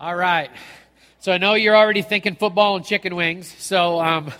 All right. So I know you're already thinking football and chicken wings. So um,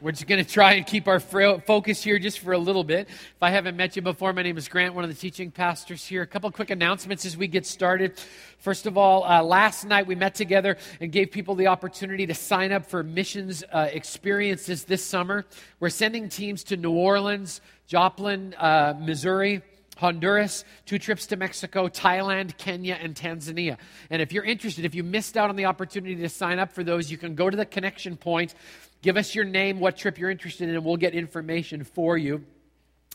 we're just going to try and keep our focus here just for a little bit. If I haven't met you before, my name is Grant, one of the teaching pastors here. A couple quick announcements as we get started. First of all, uh, last night we met together and gave people the opportunity to sign up for missions uh, experiences this summer. We're sending teams to New Orleans, Joplin, uh, Missouri. Honduras, two trips to Mexico, Thailand, Kenya, and Tanzania. And if you're interested, if you missed out on the opportunity to sign up for those, you can go to the connection point, give us your name, what trip you're interested in, and we'll get information for you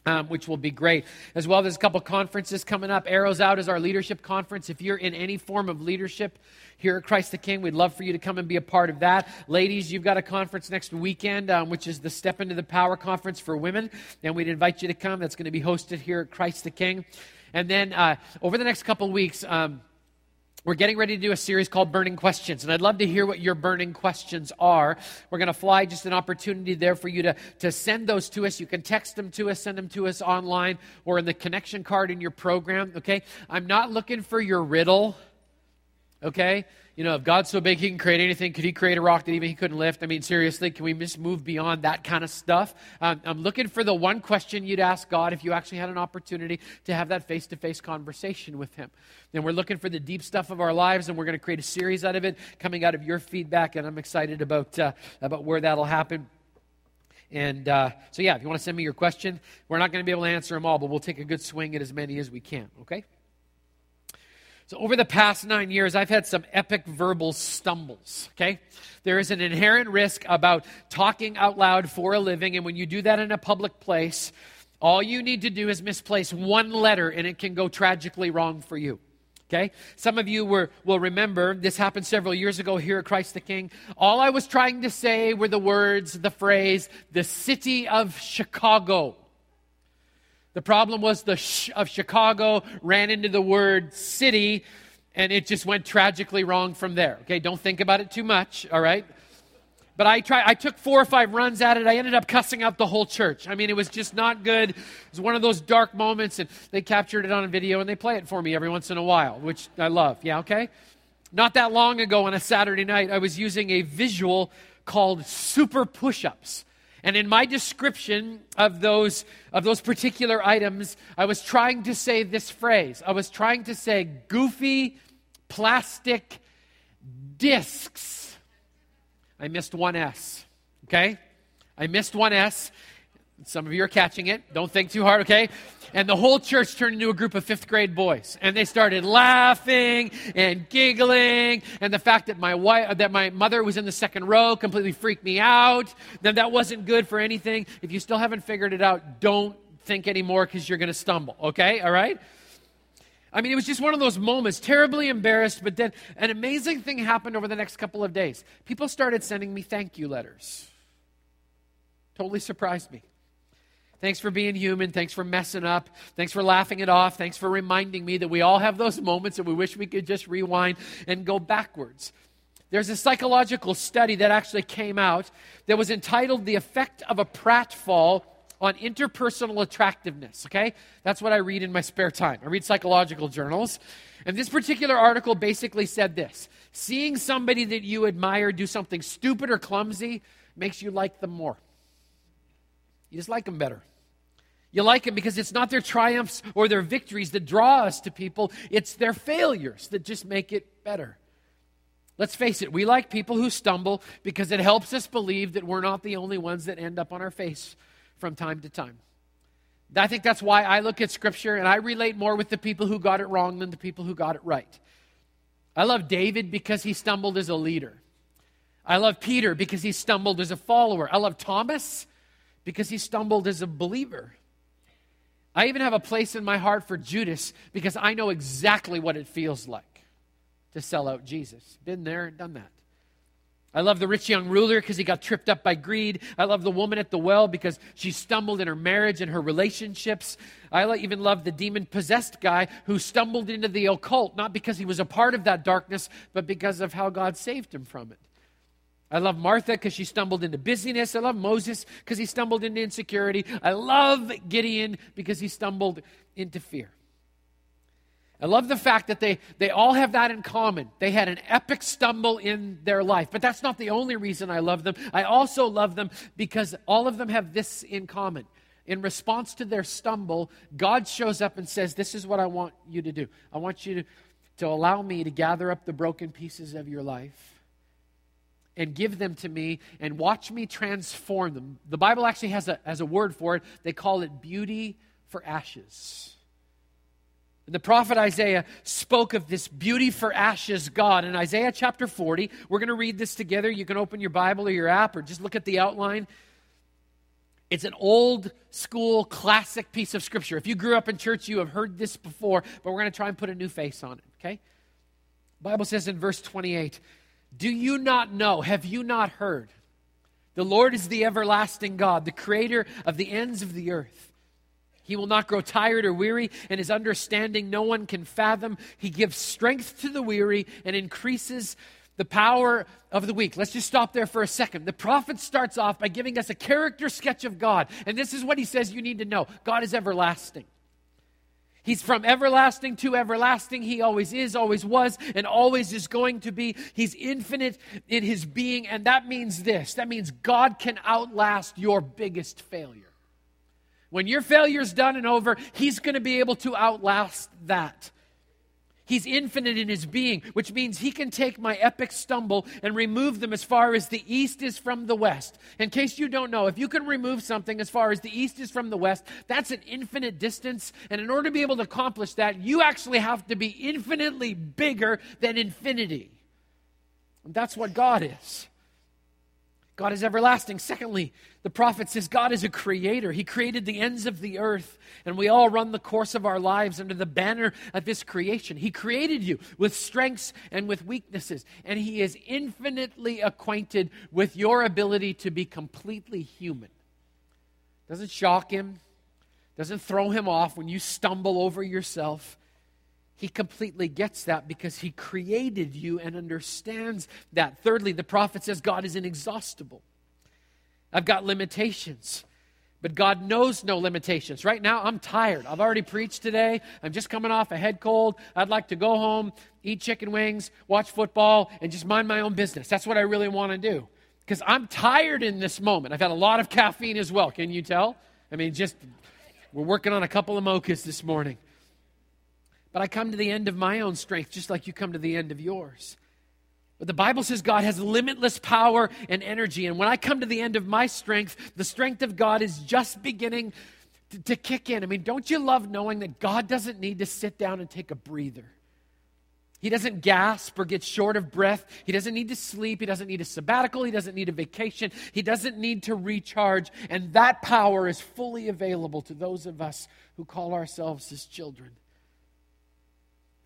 um, which will be great. As well, there's a couple conferences coming up. Arrows Out is our leadership conference. If you're in any form of leadership here at Christ the King, we'd love for you to come and be a part of that. Ladies, you've got a conference next weekend, um, which is the Step into the Power Conference for Women, and we'd invite you to come. That's going to be hosted here at Christ the King. And then uh, over the next couple weeks, um, we're getting ready to do a series called Burning Questions, and I'd love to hear what your burning questions are. We're going to fly just an opportunity there for you to, to send those to us. You can text them to us, send them to us online, or in the connection card in your program, okay? I'm not looking for your riddle, okay? you know, if God's so big he can create anything, could he create a rock that even he couldn't lift? I mean, seriously, can we just move beyond that kind of stuff? Um, I'm looking for the one question you'd ask God if you actually had an opportunity to have that face to face conversation with him. And we're looking for the deep stuff of our lives, and we're going to create a series out of it coming out of your feedback, and I'm excited about, uh, about where that'll happen. And uh, so, yeah, if you want to send me your question, we're not going to be able to answer them all, but we'll take a good swing at as many as we can, okay? So, over the past nine years, I've had some epic verbal stumbles, okay? There is an inherent risk about talking out loud for a living, and when you do that in a public place, all you need to do is misplace one letter, and it can go tragically wrong for you. Okay? Some of you were, will remember this happened several years ago here at Christ the King. All I was trying to say were the words, the phrase, the city of Chicago. The problem was the sh of Chicago ran into the word city, and it just went tragically wrong from there. Okay, don't think about it too much, all right? But I tried, I took four or five runs at it. I ended up cussing out the whole church. I mean, it was just not good. It was one of those dark moments, and they captured it on a video and they play it for me every once in a while, which I love. Yeah, okay? Not that long ago on a Saturday night, I was using a visual called super push ups. And in my description of those, of those particular items, I was trying to say this phrase. I was trying to say goofy plastic discs. I missed one S. Okay? I missed one S. Some of you are catching it. Don't think too hard, okay? And the whole church turned into a group of fifth grade boys. And they started laughing and giggling. And the fact that my wife, that my mother was in the second row completely freaked me out. Then that wasn't good for anything. If you still haven't figured it out, don't think anymore because you're going to stumble, okay? All right? I mean, it was just one of those moments, terribly embarrassed, but then an amazing thing happened over the next couple of days. People started sending me thank you letters. Totally surprised me. Thanks for being human. Thanks for messing up. Thanks for laughing it off. Thanks for reminding me that we all have those moments and we wish we could just rewind and go backwards. There's a psychological study that actually came out that was entitled The Effect of a Pratfall on Interpersonal Attractiveness. Okay? That's what I read in my spare time. I read psychological journals. And this particular article basically said this Seeing somebody that you admire do something stupid or clumsy makes you like them more. You just like them better. You like them because it's not their triumphs or their victories that draw us to people, it's their failures that just make it better. Let's face it, we like people who stumble because it helps us believe that we're not the only ones that end up on our face from time to time. I think that's why I look at Scripture and I relate more with the people who got it wrong than the people who got it right. I love David because he stumbled as a leader. I love Peter because he stumbled as a follower. I love Thomas because he stumbled as a believer. I even have a place in my heart for Judas because I know exactly what it feels like to sell out Jesus. Been there done that. I love the rich young ruler because he got tripped up by greed. I love the woman at the well because she stumbled in her marriage and her relationships. I even love the demon possessed guy who stumbled into the occult, not because he was a part of that darkness, but because of how God saved him from it. I love Martha because she stumbled into busyness. I love Moses because he stumbled into insecurity. I love Gideon because he stumbled into fear. I love the fact that they, they all have that in common. They had an epic stumble in their life. But that's not the only reason I love them. I also love them because all of them have this in common. In response to their stumble, God shows up and says, This is what I want you to do. I want you to, to allow me to gather up the broken pieces of your life and give them to me and watch me transform them. The Bible actually has a, has a word for it. They call it beauty for ashes. And The prophet Isaiah spoke of this beauty for ashes God. In Isaiah chapter 40, we're going to read this together. You can open your Bible or your app or just look at the outline. It's an old school classic piece of scripture. If you grew up in church, you have heard this before, but we're going to try and put a new face on it, okay? Bible says in verse 28, "Do you not know? Have you not heard? The Lord is the everlasting God, the creator of the ends of the earth." He will not grow tired or weary, and his understanding no one can fathom. He gives strength to the weary and increases the power of the weak. Let's just stop there for a second. The prophet starts off by giving us a character sketch of God. And this is what he says you need to know God is everlasting. He's from everlasting to everlasting. He always is, always was, and always is going to be. He's infinite in his being. And that means this that means God can outlast your biggest failure. When your failure's done and over, He's going to be able to outlast that. He's infinite in his being, which means he can take my epic stumble and remove them as far as the east is from the west. In case you don't know, if you can remove something as far as the east is from the west, that's an infinite distance. And in order to be able to accomplish that, you actually have to be infinitely bigger than infinity. And that's what God is. God is everlasting. Secondly, the prophet says God is a creator. He created the ends of the earth, and we all run the course of our lives under the banner of His creation. He created you with strengths and with weaknesses, and He is infinitely acquainted with your ability to be completely human. Doesn't shock Him, doesn't throw Him off when you stumble over yourself. He completely gets that because he created you and understands that. Thirdly, the prophet says God is inexhaustible. I've got limitations, but God knows no limitations. Right now, I'm tired. I've already preached today. I'm just coming off a head cold. I'd like to go home, eat chicken wings, watch football, and just mind my own business. That's what I really want to do because I'm tired in this moment. I've had a lot of caffeine as well. Can you tell? I mean, just we're working on a couple of mochas this morning. But I come to the end of my own strength, just like you come to the end of yours. But the Bible says God has limitless power and energy. And when I come to the end of my strength, the strength of God is just beginning to, to, kick in. I mean, don't you love knowing that God doesn't need to sit down and take a breather? He doesn't gasp or get short of breath. He doesn't need to sleep. He doesn't need a sabbatical. He doesn't need a vacation. He doesn't need to recharge. And that power is fully available to those of us who call ourselves his children.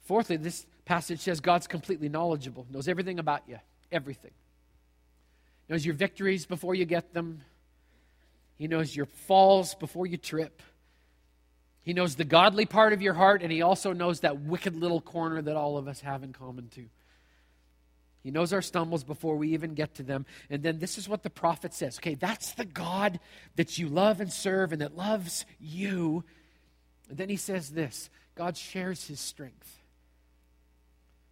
Fourthly, this passage says God's completely knowledgeable, knows everything about you, everything. Knows your victories before you get them. He knows your falls before you trip. He knows the godly part of your heart, and he also knows that wicked little corner that all of us have in common too. He knows our stumbles before we even get to them. And then this is what the prophet says. Okay, that's the God that you love and serve and that loves you. And then he says this God shares his strength.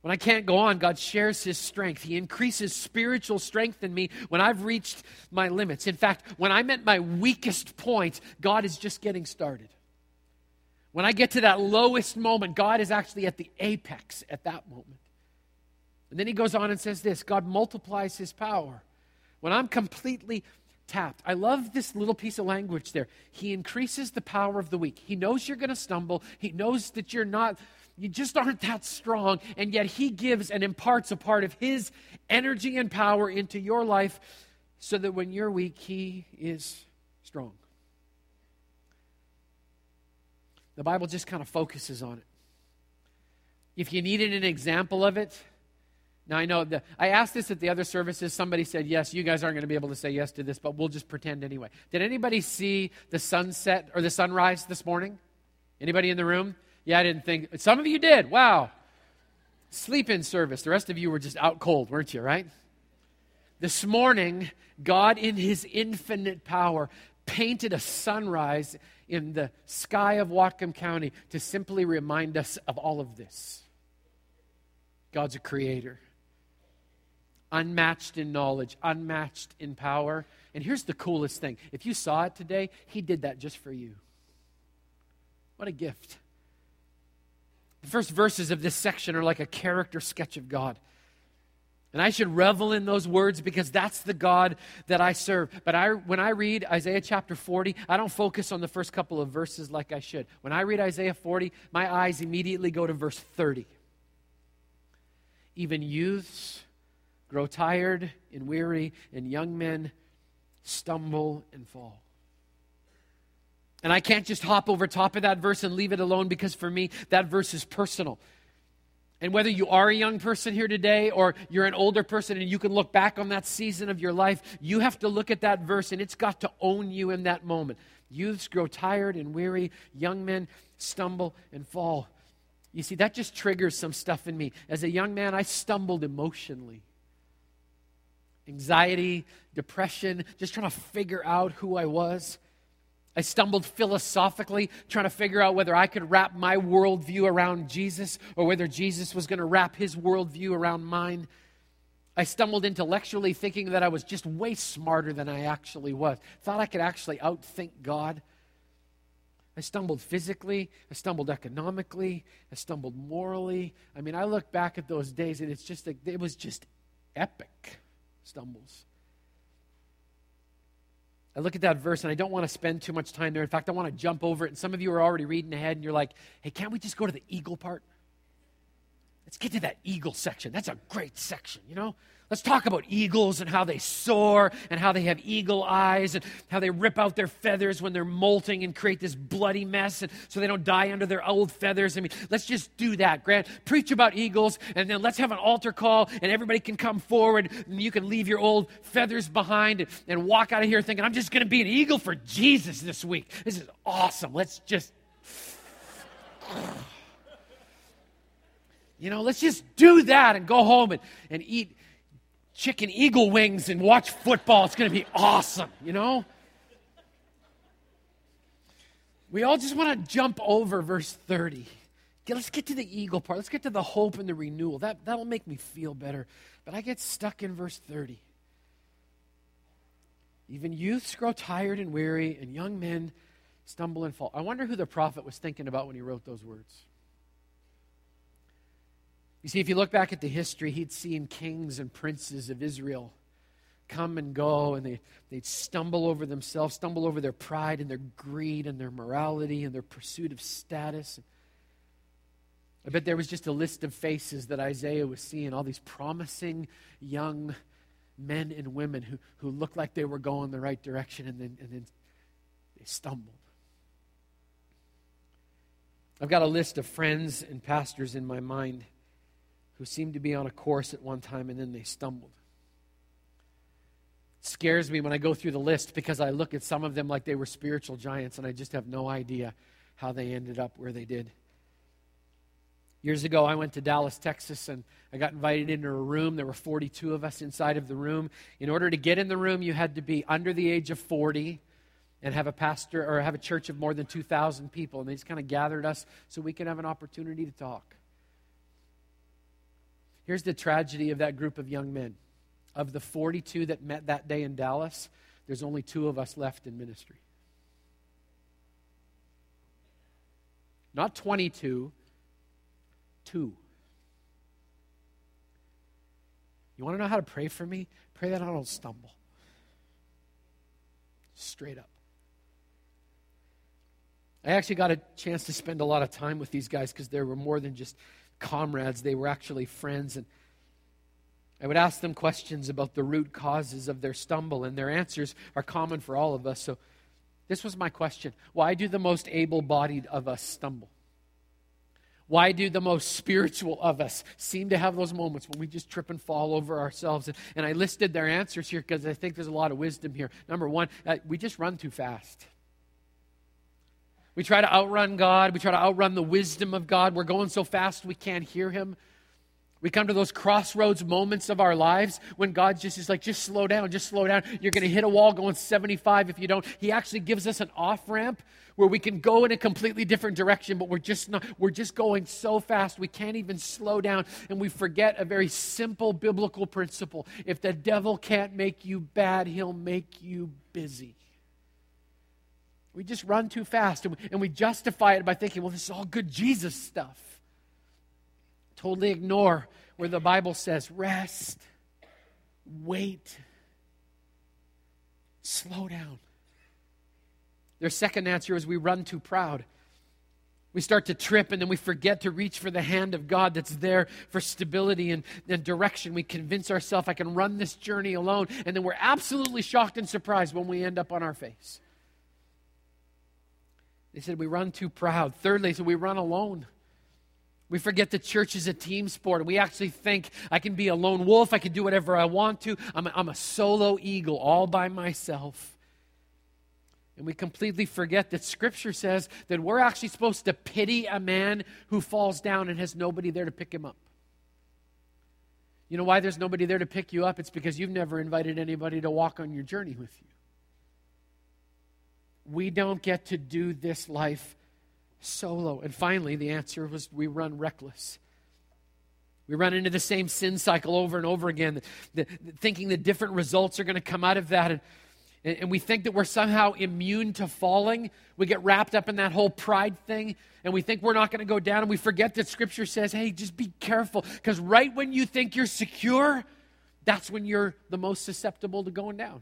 When I can't go on, God shares His strength. He increases spiritual strength in me when I've reached my limits. In fact, when I'm at my weakest point, God is just getting started. When I get to that lowest moment, God is actually at the apex at that moment. And then He goes on and says this God multiplies His power. When I'm completely tapped. I love this little piece of language there. He increases the power of the weak. He knows you're going to stumble. He knows that you're not you just aren't that strong. And yet, He gives and imparts a part of His energy and power into your life so that when you're weak, He is strong. The Bible just kind of focuses on it. If you needed an example of it, now I know that I asked this at the other services. Somebody said, Yes, you guys aren't going to be able to say yes to this, but we'll just pretend anyway. Did anybody see the sunset or the sunrise this morning? Anybody in the room? Yeah, I didn't think. Some of you did. Wow. Sleep in service. The rest of you were just out cold, weren't you, right? This morning, God, in His infinite power, painted a sunrise in the sky of Whatcom County to simply remind us of all of this. God's a creator, unmatched in knowledge, unmatched in power. And here's the coolest thing if you saw it today, He did that just for you. What a gift. The first verses of this section are like a character sketch of God. And I should revel in those words because that's the God that I serve. But I, when I read Isaiah chapter 40, I don't focus on the first couple of verses like I should. When I read Isaiah 40, my eyes immediately go to verse 30. Even youths grow tired and weary, and young men stumble and fall. And I can't just hop over top of that verse and leave it alone because for me, that verse is personal. And whether you are a young person here today or you're an older person and you can look back on that season of your life, you have to look at that verse and it's got to own you in that moment. Youths grow tired and weary, young men stumble and fall. You see, that just triggers some stuff in me. As a young man, I stumbled emotionally. Anxiety, depression, just trying to figure out who I was. I stumbled philosophically, trying to figure out whether I could wrap my worldview around Jesus or whether Jesus was going to wrap his worldview around mine. I stumbled intellectually thinking that I was just way smarter than I actually was. Thought I could actually outthink God. I stumbled physically. I stumbled economically. I stumbled morally. I mean, I look back at those days and it's just it was just epic stumbles. I look at that verse and I don't want to spend too much time there. In fact, I want to jump over it. And some of you are already reading ahead and you're like, hey, can't we just go to the eagle part? Let's get to that eagle section. That's a great section, you know? Let's talk about eagles and how they soar and how they have eagle eyes and how they rip out their feathers when they're molting and create this bloody mess and so they don't die under their old feathers. I mean, let's just do that, Grant. Preach about eagles and then let's have an altar call and everybody can come forward and you can leave your old feathers behind and, and walk out of here thinking, I'm just going to be an eagle for Jesus this week. This is awesome. Let's just. You know, let's just do that and go home and, and eat chicken eagle wings and watch football. It's going to be awesome, you know? We all just want to jump over verse 30. Okay, let's get to the eagle part. Let's get to the hope and the renewal. That, that'll make me feel better. But I get stuck in verse 30. Even youths grow tired and weary, and young men stumble and fall. I wonder who the prophet was thinking about when he wrote those words. You see, if you look back at the history, he'd seen kings and princes of Israel come and go, and they, they'd stumble over themselves, stumble over their pride and their greed and their morality and their pursuit of status. I bet there was just a list of faces that Isaiah was seeing, all these promising young men and women who, who looked like they were going the right direction, and then, and then they stumbled. I've got a list of friends and pastors in my mind who seemed to be on a course at one time and then they stumbled. It scares me when I go through the list because I look at some of them like they were spiritual giants and I just have no idea how they ended up where they did. Years ago, I went to Dallas, Texas, and I got invited into a room. There were 42 of us inside of the room. In order to get in the room, you had to be under the age of 40 and have a pastor or have a church of more than 2,000 people. And they just kind of gathered us so we could have an opportunity to talk. Here's the tragedy of that group of young men. Of the 42 that met that day in Dallas, there's only two of us left in ministry. Not 22, two. You want to know how to pray for me? Pray that I don't stumble. Straight up. I actually got a chance to spend a lot of time with these guys because there were more than just comrades, they were actually friends. And I would ask them questions about the root causes of their stumble, and their answers are common for all of us. So this was my question Why do the most able bodied of us stumble? Why do the most spiritual of us seem to have those moments when we just trip and fall over ourselves? And, and I listed their answers here because I think there's a lot of wisdom here. Number one, uh, we just run too fast. We try to outrun God. We try to outrun the wisdom of God. We're going so fast we can't hear Him. We come to those crossroads moments of our lives when God just is like, just slow down, just slow down. You're going to hit a wall going 75 if you don't. He actually gives us an off ramp where we can go in a completely different direction, but we're just not, we're just going so fast we can't even slow down. And we forget a very simple biblical principle. If the devil can't make you bad, he'll make you busy. We just run too fast and we, and we justify it by thinking, well, this is all good Jesus stuff. Totally ignore where the Bible says rest, wait, slow down. Their second answer is we run too proud. We start to trip and then we forget to reach for the hand of God that's there for stability and, and direction. We convince ourselves I can run this journey alone, and then we're absolutely shocked and surprised when we end up on our face. They said we run too proud. Thirdly, so we run alone. We forget the church is a team sport. We actually think I can be a lone wolf. I can do whatever I want to. I'm a, I'm a solo eagle all by myself. And we completely forget that Scripture says that we're actually supposed to pity a man who falls down and has nobody there to pick him up. You know why there's nobody there to pick you up? It's because you've never invited anybody to walk on your journey with you. We don't get to do this life solo. And finally, the answer was we run reckless. We run into the same sin cycle over and over again, the, the, thinking that different results are going to come out of that. And, and we think that we're somehow immune to falling. We get wrapped up in that whole pride thing, and we think we're not going to go down. And we forget that Scripture says, hey, just be careful, because right when you think you're secure, that's when you're the most susceptible to going down.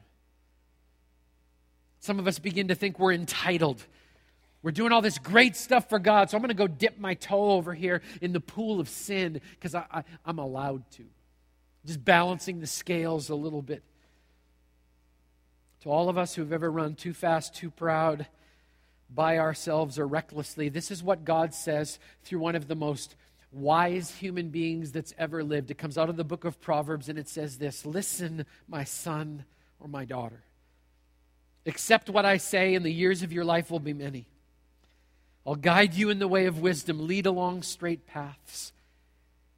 Some of us begin to think we're entitled we're doing all this great stuff for God, so I'm going to go dip my toe over here in the pool of sin because I, I, I'm allowed to. Just balancing the scales a little bit. To all of us who've ever run too fast, too proud, by ourselves or recklessly, this is what God says through one of the most wise human beings that's ever lived. It comes out of the book of Proverbs and it says this Listen, my son or my daughter. Accept what I say, and the years of your life will be many. I'll guide you in the way of wisdom, lead along straight paths.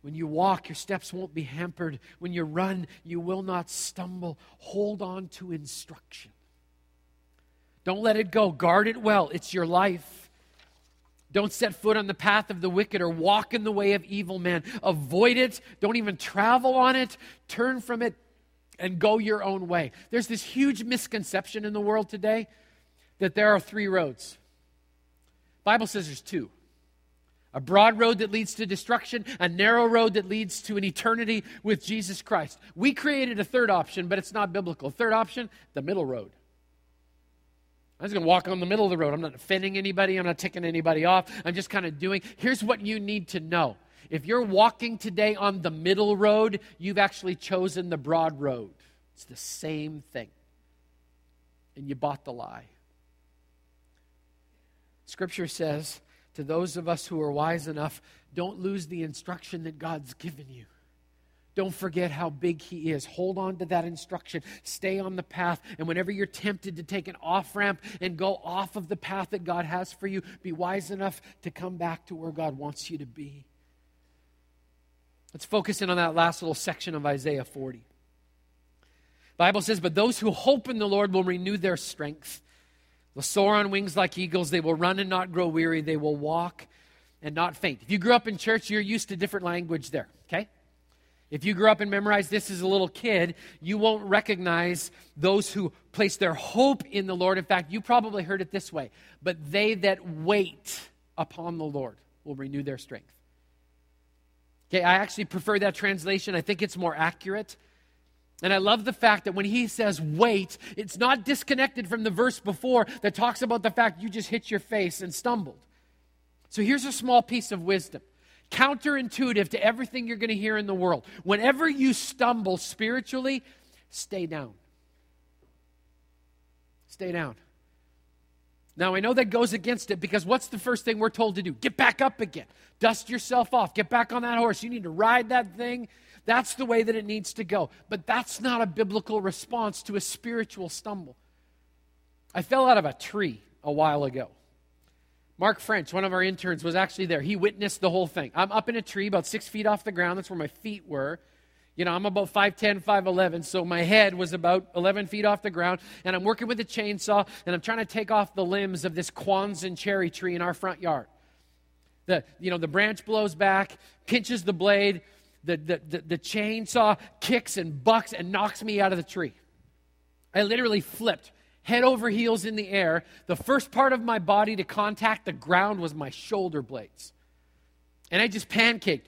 When you walk, your steps won't be hampered. When you run, you will not stumble. Hold on to instruction. Don't let it go. Guard it well. It's your life. Don't set foot on the path of the wicked or walk in the way of evil men. Avoid it. Don't even travel on it. Turn from it and go your own way. There's this huge misconception in the world today that there are three roads Bible says there's two. A broad road that leads to destruction, a narrow road that leads to an eternity with Jesus Christ. We created a third option, but it's not biblical. Third option, the middle road. I'm just going to walk on the middle of the road. I'm not offending anybody. I'm not ticking anybody off. I'm just kind of doing. Here's what you need to know. If you're walking today on the middle road, you've actually chosen the broad road. It's the same thing. And you bought the lie. Scripture says to those of us who are wise enough, don't lose the instruction that God's given you. Don't forget how big He is. Hold on to that instruction. Stay on the path. And whenever you're tempted to take an off ramp and go off of the path that God has for you, be wise enough to come back to where God wants you to be. Let's focus in on that last little section of Isaiah 40. Bible says, But those who hope in the Lord will renew their strength. They'll soar on wings like eagles. They will run and not grow weary. They will walk and not faint. If you grew up in church, you're used to different language there, okay? If you grew up and memorized this as a little kid, you won't recognize those who place their hope in the Lord. In fact, you probably heard it this way But they that wait upon the Lord will renew their strength. Okay, I actually prefer that translation. I think it's more accurate. And I love the fact that when he says wait, it's not disconnected from the verse before that talks about the fact you just hit your face and stumbled. So here's a small piece of wisdom counterintuitive to everything you're going to hear in the world. Whenever you stumble spiritually, stay down. Stay down. Now, I know that goes against it because what's the first thing we're told to do? Get back up again. Dust yourself off. Get back on that horse. You need to ride that thing that's the way that it needs to go. But that's not a biblical response to a spiritual stumble. I fell out of a tree a while ago. Mark French, one of our interns, was actually there. He witnessed the whole thing. I'm up in a tree about six feet off the ground. That's where my feet were. You know, I'm about 5'10, 5'11, so my head was about 11 feet off the ground, and I'm working with a chainsaw, and I'm trying to take off the limbs of this Kwanzan cherry tree in our front yard. The, you know, the branch blows back, pinches the blade, the, the, the, the chainsaw kicks and bucks and knocks me out of the tree. I literally flipped head over heels in the air. The first part of my body to contact the ground was my shoulder blades. And I just pancaked.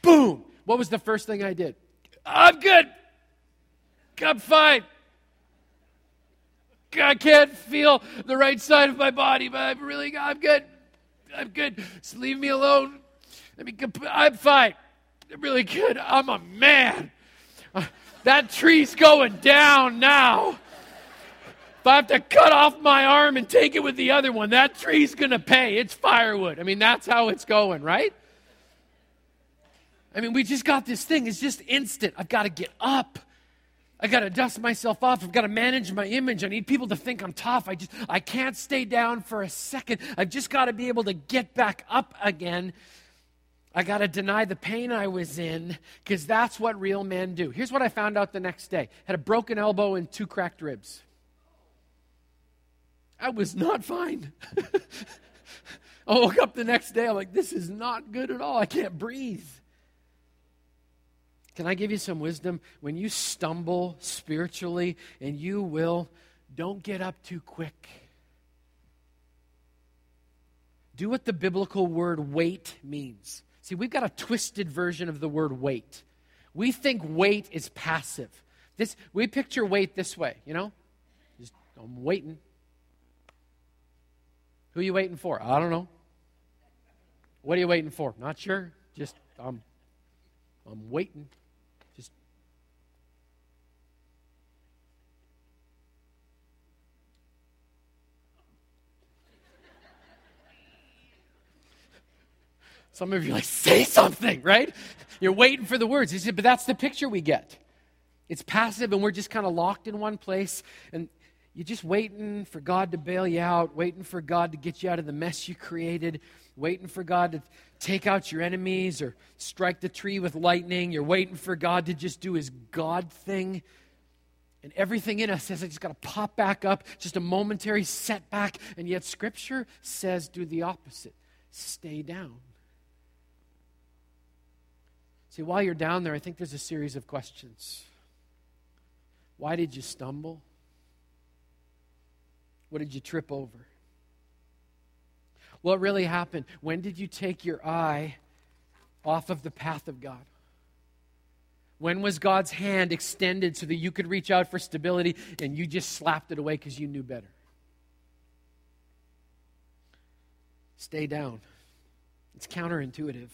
Boom! What was the first thing I did? I'm good. I'm fine. I can't feel the right side of my body, but I'm really, I'm good. I'm good. Just leave me alone. Let me, I'm fine. I'm really good. I'm a man. Uh, that tree's going down now. If I have to cut off my arm and take it with the other one, that tree's going to pay. It's firewood. I mean, that's how it's going, right? I mean, we just got this thing. It's just instant. I've got to get up. I got to dust myself off. I've got to manage my image. I need people to think I'm tough. I just I can't stay down for a second. I've just got to be able to get back up again. I got to deny the pain I was in because that's what real men do. Here's what I found out the next day. Had a broken elbow and two cracked ribs. I was not fine. I woke up the next day. I'm like, this is not good at all. I can't breathe. Can I give you some wisdom? When you stumble spiritually, and you will, don't get up too quick. Do what the biblical word wait means. See, we've got a twisted version of the word wait. We think wait is passive. This, we picture wait this way, you know? Just, I'm waiting. Who are you waiting for? I don't know. What are you waiting for? Not sure. Just, I'm, I'm waiting. Some of you are like, say something, right? You're waiting for the words. He said, but that's the picture we get. It's passive, and we're just kind of locked in one place, and you're just waiting for God to bail you out, waiting for God to get you out of the mess you created, waiting for God to take out your enemies or strike the tree with lightning. You're waiting for God to just do his God thing. And everything in us says it's got to pop back up, just a momentary setback. And yet, Scripture says do the opposite stay down. See, while you're down there, I think there's a series of questions. Why did you stumble? What did you trip over? What really happened? When did you take your eye off of the path of God? When was God's hand extended so that you could reach out for stability and you just slapped it away because you knew better? Stay down. It's counterintuitive.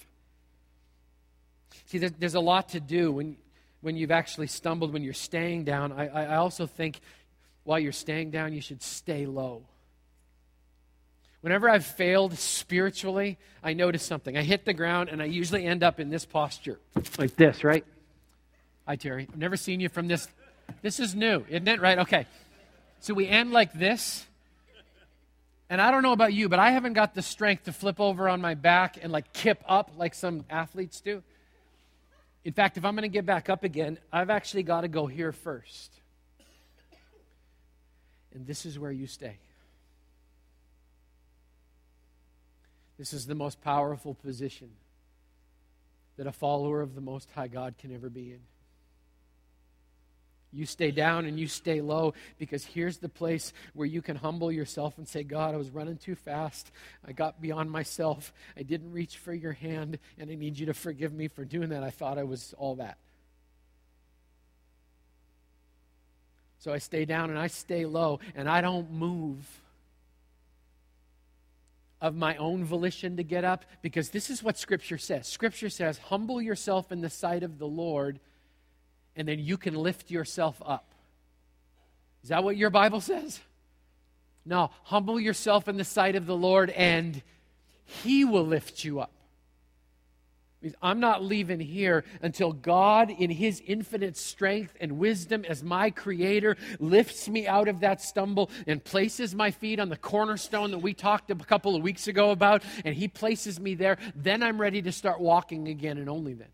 See, there's, there's a lot to do when, when you've actually stumbled, when you're staying down. I, I also think while you're staying down, you should stay low. Whenever I've failed spiritually, I notice something. I hit the ground and I usually end up in this posture, like this, right? Hi, Terry. I've never seen you from this. This is new, isn't it? Right? Okay. So we end like this. And I don't know about you, but I haven't got the strength to flip over on my back and like kip up like some athletes do. In fact, if I'm going to get back up again, I've actually got to go here first. And this is where you stay. This is the most powerful position that a follower of the Most High God can ever be in. You stay down and you stay low because here's the place where you can humble yourself and say, God, I was running too fast. I got beyond myself. I didn't reach for your hand, and I need you to forgive me for doing that. I thought I was all that. So I stay down and I stay low, and I don't move of my own volition to get up because this is what Scripture says. Scripture says, Humble yourself in the sight of the Lord and then you can lift yourself up. Is that what your Bible says? No, humble yourself in the sight of the Lord and he will lift you up. I'm not leaving here until God, in His infinite strength and wisdom as my Creator, lifts me out of that stumble and places my feet on the cornerstone that we talked a couple of weeks ago about, and He places me there. Then I'm ready to start walking again, and only then.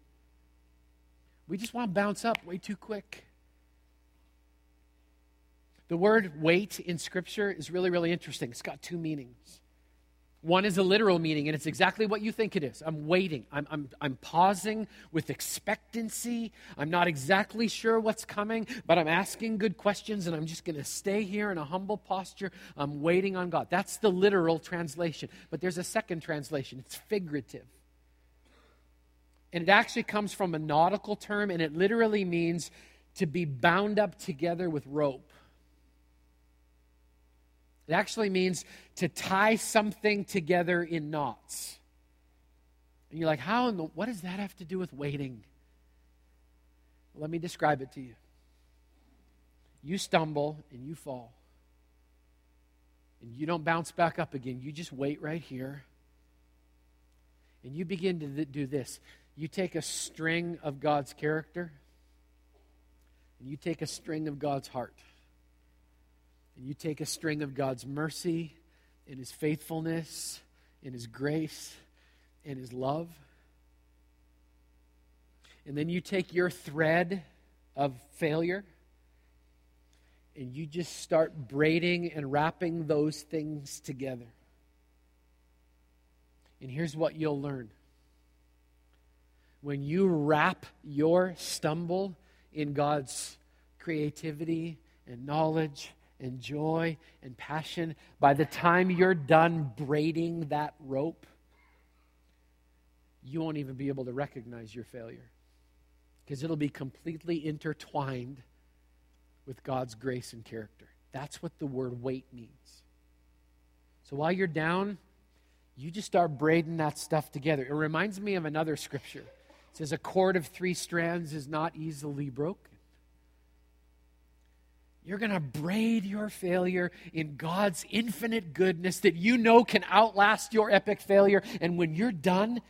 We just want to bounce up way too quick. The word wait in Scripture is really, really interesting. It's got two meanings. One is a literal meaning, and it's exactly what you think it is. I'm waiting. I'm, I'm, I'm pausing with expectancy. I'm not exactly sure what's coming, but I'm asking good questions, and I'm just going to stay here in a humble posture. I'm waiting on God. That's the literal translation. But there's a second translation, it's figurative. And it actually comes from a nautical term, and it literally means to be bound up together with rope. It actually means to tie something together in knots. And you're like, how in the, what does that have to do with waiting? Let me describe it to you. You stumble and you fall. And you don't bounce back up again. You just wait right here. And you begin to do this. You take a string of God's character, and you take a string of God's heart. And you take a string of God's mercy and His faithfulness and His grace and His love, and then you take your thread of failure and you just start braiding and wrapping those things together. And here's what you'll learn when you wrap your stumble in God's creativity and knowledge and joy and passion, by the time you're done braiding that rope, you won't even be able to recognize your failure because it'll be completely intertwined with God's grace and character. That's what the word wait means. So while you're down, you just start braiding that stuff together. It reminds me of another scripture. It says, A cord of three strands is not easily broken. You're going to braid your failure in God's infinite goodness that you know can outlast your epic failure. And when you're done,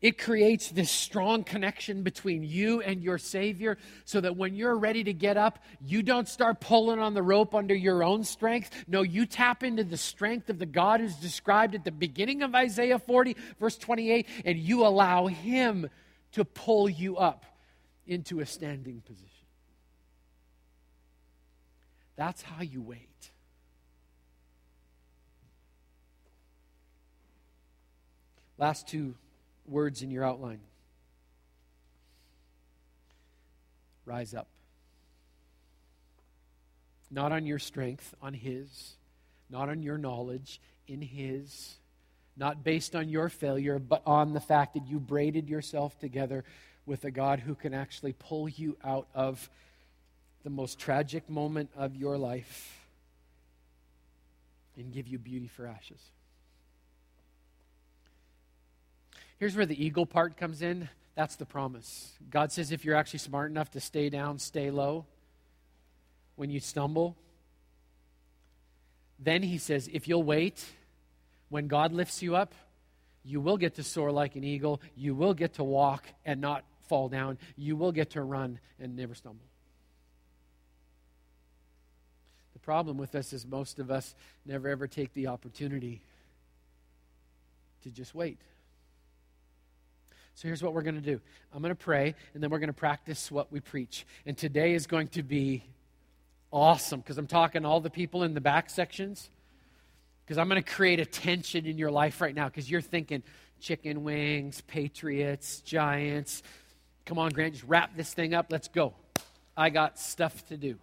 it creates this strong connection between you and your Savior so that when you're ready to get up, you don't start pulling on the rope under your own strength. No, you tap into the strength of the God who's described at the beginning of Isaiah 40, verse 28, and you allow Him to pull you up into a standing position. That's how you wait. Last two words in your outline rise up. Not on your strength, on His. Not on your knowledge, in His. Not based on your failure, but on the fact that you braided yourself together with a God who can actually pull you out of the most tragic moment of your life and give you beauty for ashes. Here's where the eagle part comes in. That's the promise. God says if you're actually smart enough to stay down, stay low when you stumble, then he says if you'll wait, when God lifts you up, you will get to soar like an eagle. You will get to walk and not fall down. You will get to run and never stumble. The problem with us is most of us never ever take the opportunity to just wait. So here's what we're going to do I'm going to pray, and then we're going to practice what we preach. And today is going to be awesome because I'm talking all the people in the back sections. Because I'm going to create a tension in your life right now because you're thinking chicken wings, Patriots, Giants. Come on, Grant, just wrap this thing up. Let's go. I got stuff to do.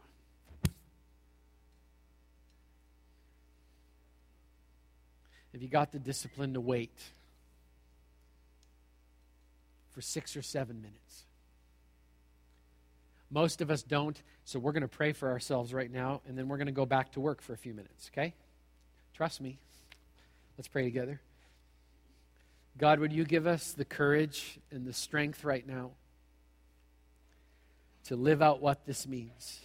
Have you got the discipline to wait for six or seven minutes? Most of us don't, so we're going to pray for ourselves right now, and then we're going to go back to work for a few minutes, okay? Trust me. Let's pray together. God, would you give us the courage and the strength right now to live out what this means?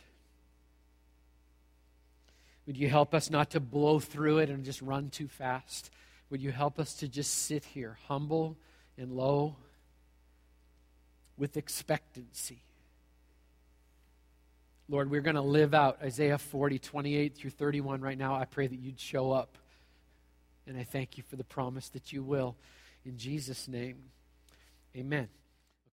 Would you help us not to blow through it and just run too fast? Would you help us to just sit here, humble and low, with expectancy. Lord, we're going to live out Isaiah 40, 28 through 31 right now. I pray that you'd show up. And I thank you for the promise that you will. In Jesus' name, amen.